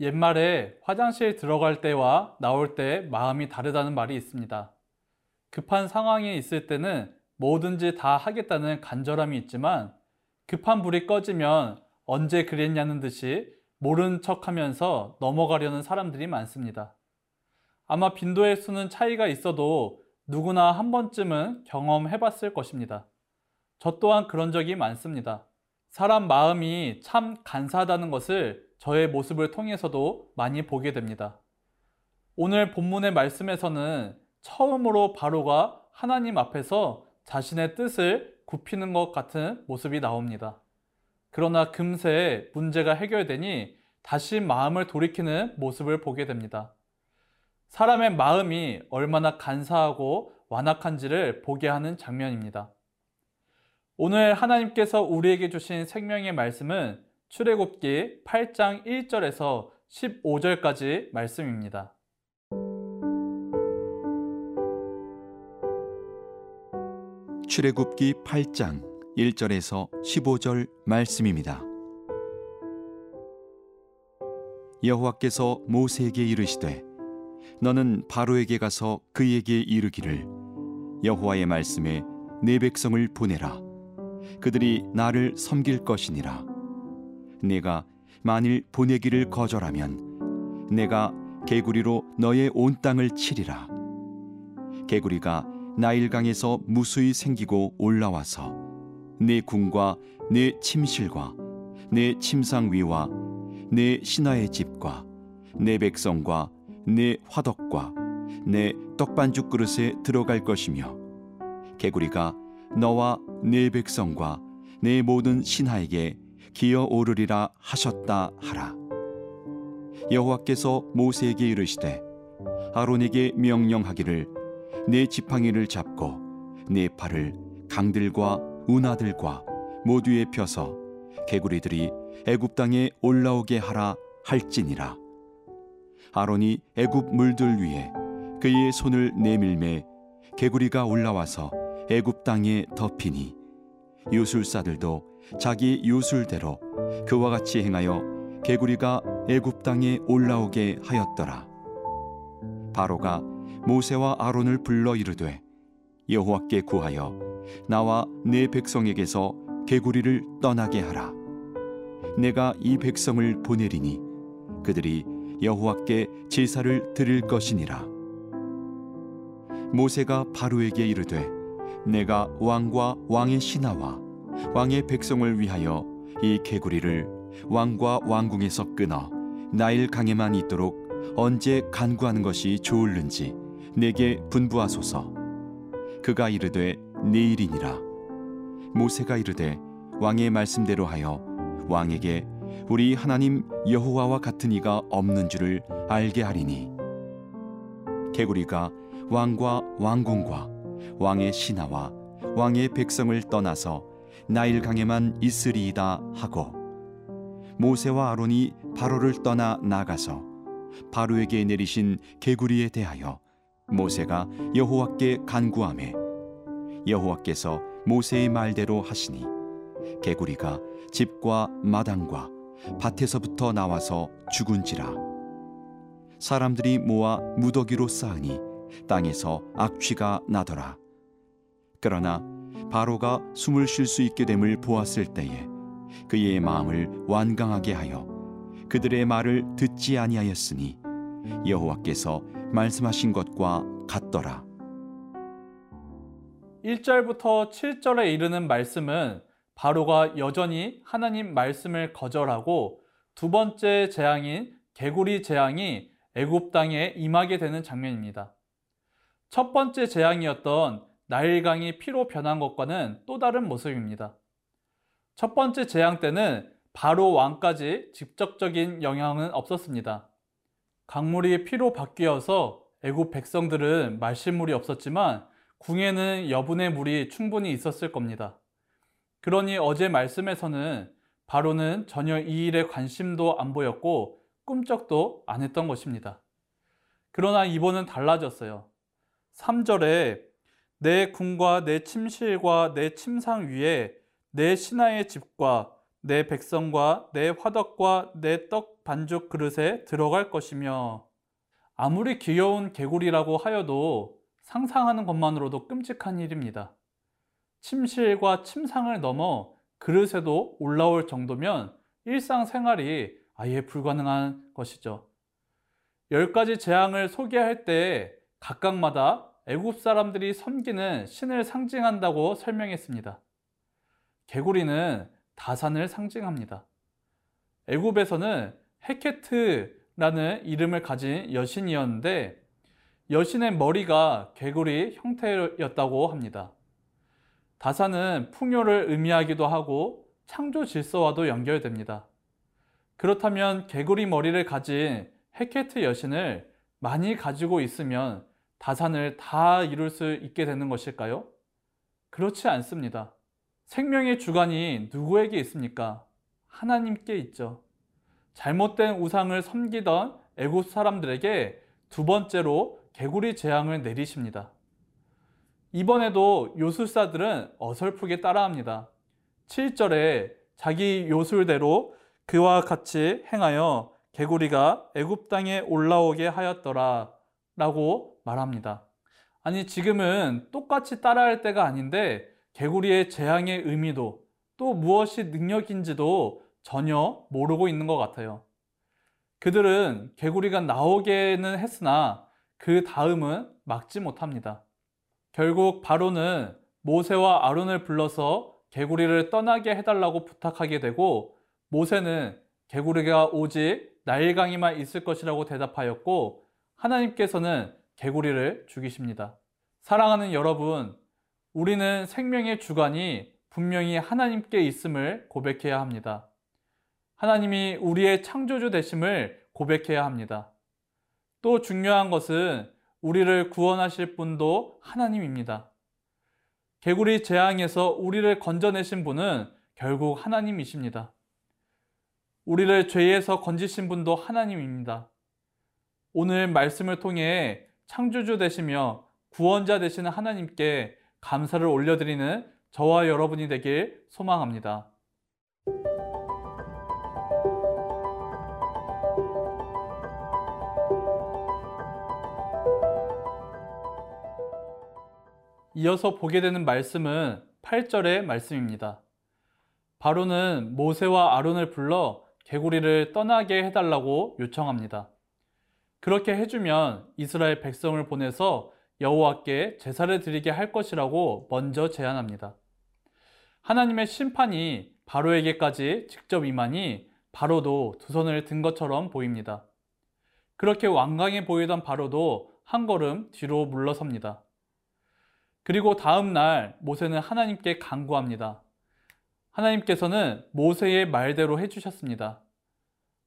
옛말에 화장실 들어갈 때와 나올 때 마음이 다르다는 말이 있습니다. 급한 상황에 있을 때는 뭐든지 다 하겠다는 간절함이 있지만 급한 불이 꺼지면 언제 그랬냐는 듯이 모른 척 하면서 넘어가려는 사람들이 많습니다. 아마 빈도의 수는 차이가 있어도 누구나 한 번쯤은 경험해 봤을 것입니다. 저 또한 그런 적이 많습니다. 사람 마음이 참 간사하다는 것을 저의 모습을 통해서도 많이 보게 됩니다. 오늘 본문의 말씀에서는 처음으로 바로가 하나님 앞에서 자신의 뜻을 굽히는 것 같은 모습이 나옵니다. 그러나 금세 문제가 해결되니 다시 마음을 돌이키는 모습을 보게 됩니다. 사람의 마음이 얼마나 간사하고 완악한지를 보게 하는 장면입니다. 오늘 하나님께서 우리에게 주신 생명의 말씀은 출애굽기 8장 1절에서 15절까지 말씀입니다. 출애굽기 8장 1절에서 15절 말씀입니다. 여호와께서 모세에게 이르시되 너는 바로에게 가서 그에게 이르기를 여호와의 말씀에 내 백성을 보내라 그들이 나를 섬길 것이니라. 내가 만일 보내기를 거절하면 내가 개구리로 너의 온 땅을 치리라. 개구리가 나일강에서 무수히 생기고 올라와서 내 궁과 내 침실과 내 침상 위와 내 신하의 집과 내 백성과 내 화덕과 내 떡반죽 그릇에 들어갈 것이며 개구리가 너와 내 백성과 내 모든 신하에게 기어 오르리라 하셨다 하라. 여호와께서 모세에게 이르시되 아론에게 명령하기를 내 지팡이를 잡고 내 팔을 강들과 운하들과 모두에 펴서 개구리들이 애굽 땅에 올라오게 하라 할지니라. 아론이 애굽 물들 위에 그의 손을 내밀매 개구리가 올라와서 애굽 땅에 덮이니 유술사들도 자기 유술대로 그와 같이 행하여 개구리가 애굽 땅에 올라오게 하였더라. 바로가 모세와 아론을 불러 이르되 여호와께 구하여 나와 내 백성에게서 개구리를 떠나게 하라. 내가 이 백성을 보내리니 그들이 여호와께 제사를 드릴 것이니라. 모세가 바로에게 이르되 내가 왕과 왕의 신하와 왕의 백성을 위하여 이 개구리를 왕과 왕궁에서 끊어 나일 강에만 있도록 언제 간구하는 것이 좋을는지 내게 분부하소서. 그가 이르되 내일이니라. 모세가 이르되 왕의 말씀대로 하여 왕에게 우리 하나님 여호와와 같은 이가 없는 줄을 알게 하리니. 개구리가 왕과 왕궁과 왕의 신하와 왕의 백성을 떠나서 나일 강에만 있으리이다 하고 모세와 아론이 바로를 떠나 나가서 바로에게 내리신 개구리에 대하여 모세가 여호와께 간구하매 여호와께서 모세의 말대로 하시니 개구리가 집과 마당과 밭에서부터 나와서 죽은지라. 사람들이 모아 무더기로 쌓으니 땅에서 악취가 나더라 그러나 바로가 숨을 쉴 수 있게 됨을 보았을 때에 그의 마음을 완강하게 하여 그들의 말을 듣지 아니하였으니 여호와께서 말씀하신 것과 같더라 1절부터 7절에 이르는 말씀은 바로가 여전히 하나님 말씀을 거절하고 두 번째 재앙인 개구리 재앙이 애굽 땅에 임하게 되는 장면입니다. 첫 번째 재앙이었던 나일강이 피로 변한 것과는 또 다른 모습입니다. 첫 번째 재앙 때는 바로 왕까지 직접적인 영향은 없었습니다. 강물이 피로 바뀌어서 애굽 백성들은 마실 물이 없었지만 궁에는 여분의 물이 충분히 있었을 겁니다. 그러니 어제 말씀에서는 바로는 전혀 이 일에 관심도 안 보였고 꿈쩍도 안 했던 것입니다. 그러나 이번은 달라졌어요. 3절에 내 궁과 내 침실과 내 침상 위에 내 신하의 집과 내 백성과 내 화덕과 내 떡 반죽 그릇에 들어갈 것이며 아무리 귀여운 개구리라고 하여도 상상하는 것만으로도 끔찍한 일입니다. 침실과 침상을 넘어 그릇에도 올라올 정도면 일상생활이 아예 불가능한 것이죠. 열 가지 재앙을 소개할 때 각각마다 애굽 사람들이 섬기는 신을 상징한다고 설명했습니다. 개구리는 다산을 상징합니다. 애굽에서는 헤케트라는 이름을 가진 여신이었는데 여신의 머리가 개구리 형태였다고 합니다. 다산은 풍요를 의미하기도 하고 창조 질서와도 연결됩니다. 그렇다면 개구리 머리를 가진 헤케트 여신을 많이 가지고 있으면 다산을 다 이룰 수 있게 되는 것일까요? 그렇지 않습니다. 생명의 주관이 누구에게 있습니까? 하나님께 있죠. 잘못된 우상을 섬기던 애굽 사람들에게 두 번째로 개구리 재앙을 내리십니다. 이번에도 요술사들은 어설프게 따라합니다. 7절에 자기 요술대로 그와 같이 행하여 개구리가 애굽 땅에 올라오게 하였더라 라고 말합니다. 아니 지금은 똑같이 따라할 때가 아닌데 개구리의 재앙의 의미도 또 무엇이 능력인지도 전혀 모르고 있는 것 같아요. 그들은 개구리가 나오게는 했으나 그 다음은 막지 못합니다. 결국 바로는 모세와 아론을 불러서 개구리를 떠나게 해달라고 부탁하게 되고 모세는 개구리가 오직 나일강이만 있을 것이라고 대답하였고 하나님께서는 개구리를 죽이십니다. 사랑하는 여러분, 우리는 생명의 주관이 분명히 하나님께 있음을 고백해야 합니다. 하나님이 우리의 창조주 되심을 고백해야 합니다. 또 중요한 것은 우리를 구원하실 분도 하나님입니다. 개구리 재앙에서 우리를 건져내신 분은 결국 하나님이십니다. 우리를 죄에서 건지신 분도 하나님입니다. 오늘 말씀을 통해 창조주 되시며 구원자 되시는 하나님께 감사를 올려드리는 저와 여러분이 되길 소망합니다. 이어서 보게 되는 말씀은 8절의 말씀입니다. 바로는 모세와 아론을 불러 개구리를 떠나게 해달라고 요청합니다. 그렇게 해주면 이스라엘 백성을 보내서 여호와께 제사를 드리게 할 것이라고 먼저 제안합니다. 하나님의 심판이 바로에게까지 직접 임하니 바로도 두 손을 든 것처럼 보입니다. 그렇게 완강해 보이던 바로도 한 걸음 뒤로 물러섭니다. 그리고 다음 날 모세는 하나님께 간구합니다. 하나님께서는 모세의 말대로 해주셨습니다.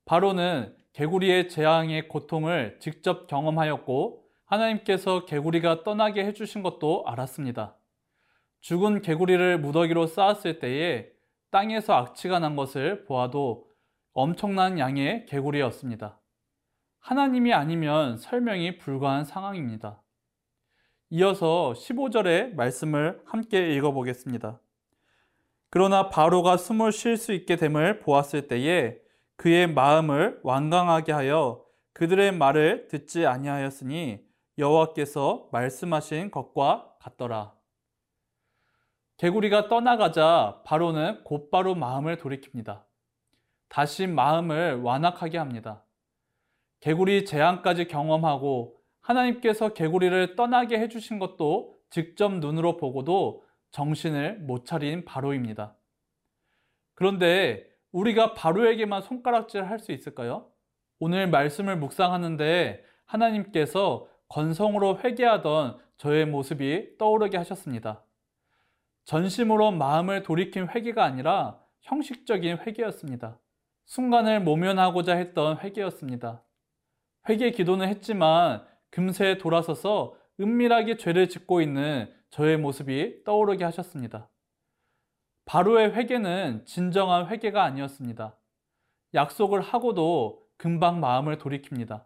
바로는 개구리의 재앙의 고통을 직접 경험하였고 하나님께서 개구리가 떠나게 해주신 것도 알았습니다. 죽은 개구리를 무더기로 쌓았을 때에 땅에서 악취가 난 것을 보아도 엄청난 양의 개구리였습니다. 하나님이 아니면 설명이 불가한 상황입니다. 이어서 15절의 말씀을 함께 읽어보겠습니다. 그러나 바로가 숨을 쉴 수 있게 됨을 보았을 때에 그의 마음을 완강하게 하여 그들의 말을 듣지 아니하였으니 여호와께서 말씀하신 것과 같더라. 개구리가 떠나가자 바로는 곧바로 마음을 돌이킵니다. 다시 마음을 완악하게 합니다. 개구리 재앙까지 경험하고 하나님께서 개구리를 떠나게 해주신 것도 직접 눈으로 보고도 정신을 못 차린 바로입니다. 그런데 우리가 바로에게만 손가락질 할 수 있을까요? 오늘 말씀을 묵상하는데 하나님께서 건성으로 회개하던 저의 모습이 떠오르게 하셨습니다. 전심으로 마음을 돌이킨 회개가 아니라 형식적인 회개였습니다. 순간을 모면하고자 했던 회개였습니다. 회개 기도는 했지만 금세 돌아서서 은밀하게 죄를 짓고 있는 저의 모습이 떠오르게 하셨습니다. 바로의 회개는 진정한 회개가 아니었습니다. 약속을 하고도 금방 마음을 돌이킵니다.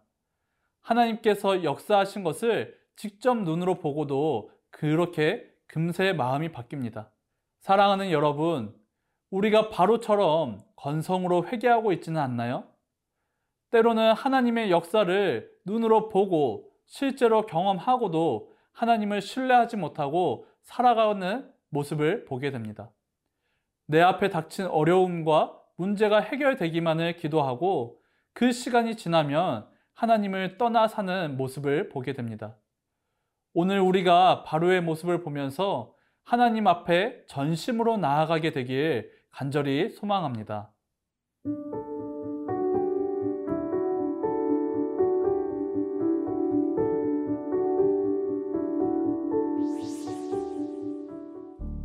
하나님께서 역사하신 것을 직접 눈으로 보고도 그렇게 금세 마음이 바뀝니다. 사랑하는 여러분, 우리가 바로처럼 건성으로 회개하고 있지는 않나요? 때로는 하나님의 역사를 눈으로 보고 실제로 경험하고도 하나님을 신뢰하지 못하고 살아가는 모습을 보게 됩니다. 내 앞에 닥친 어려움과 문제가 해결되기만을 기도하고 그 시간이 지나면 하나님을 떠나 사는 모습을 보게 됩니다. 오늘 우리가 바로의 모습을 보면서 하나님 앞에 전심으로 나아가게 되길 간절히 소망합니다.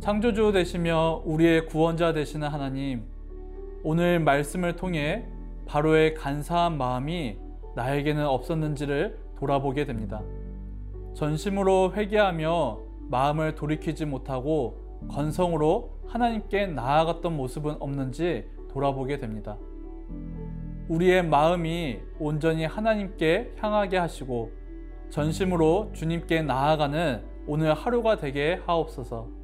창조주 되시며 우리의 구원자 되시는 하나님, 오늘 말씀을 통해 바로의 간사한 마음이 나에게는 없었는지를 돌아보게 됩니다. 전심으로 회개하며 마음을 돌이키지 못하고 건성으로 하나님께 나아갔던 모습은 없는지 돌아보게 됩니다. 우리의 마음이 온전히 하나님께 향하게 하시고 전심으로 주님께 나아가는 오늘 하루가 되게 하옵소서.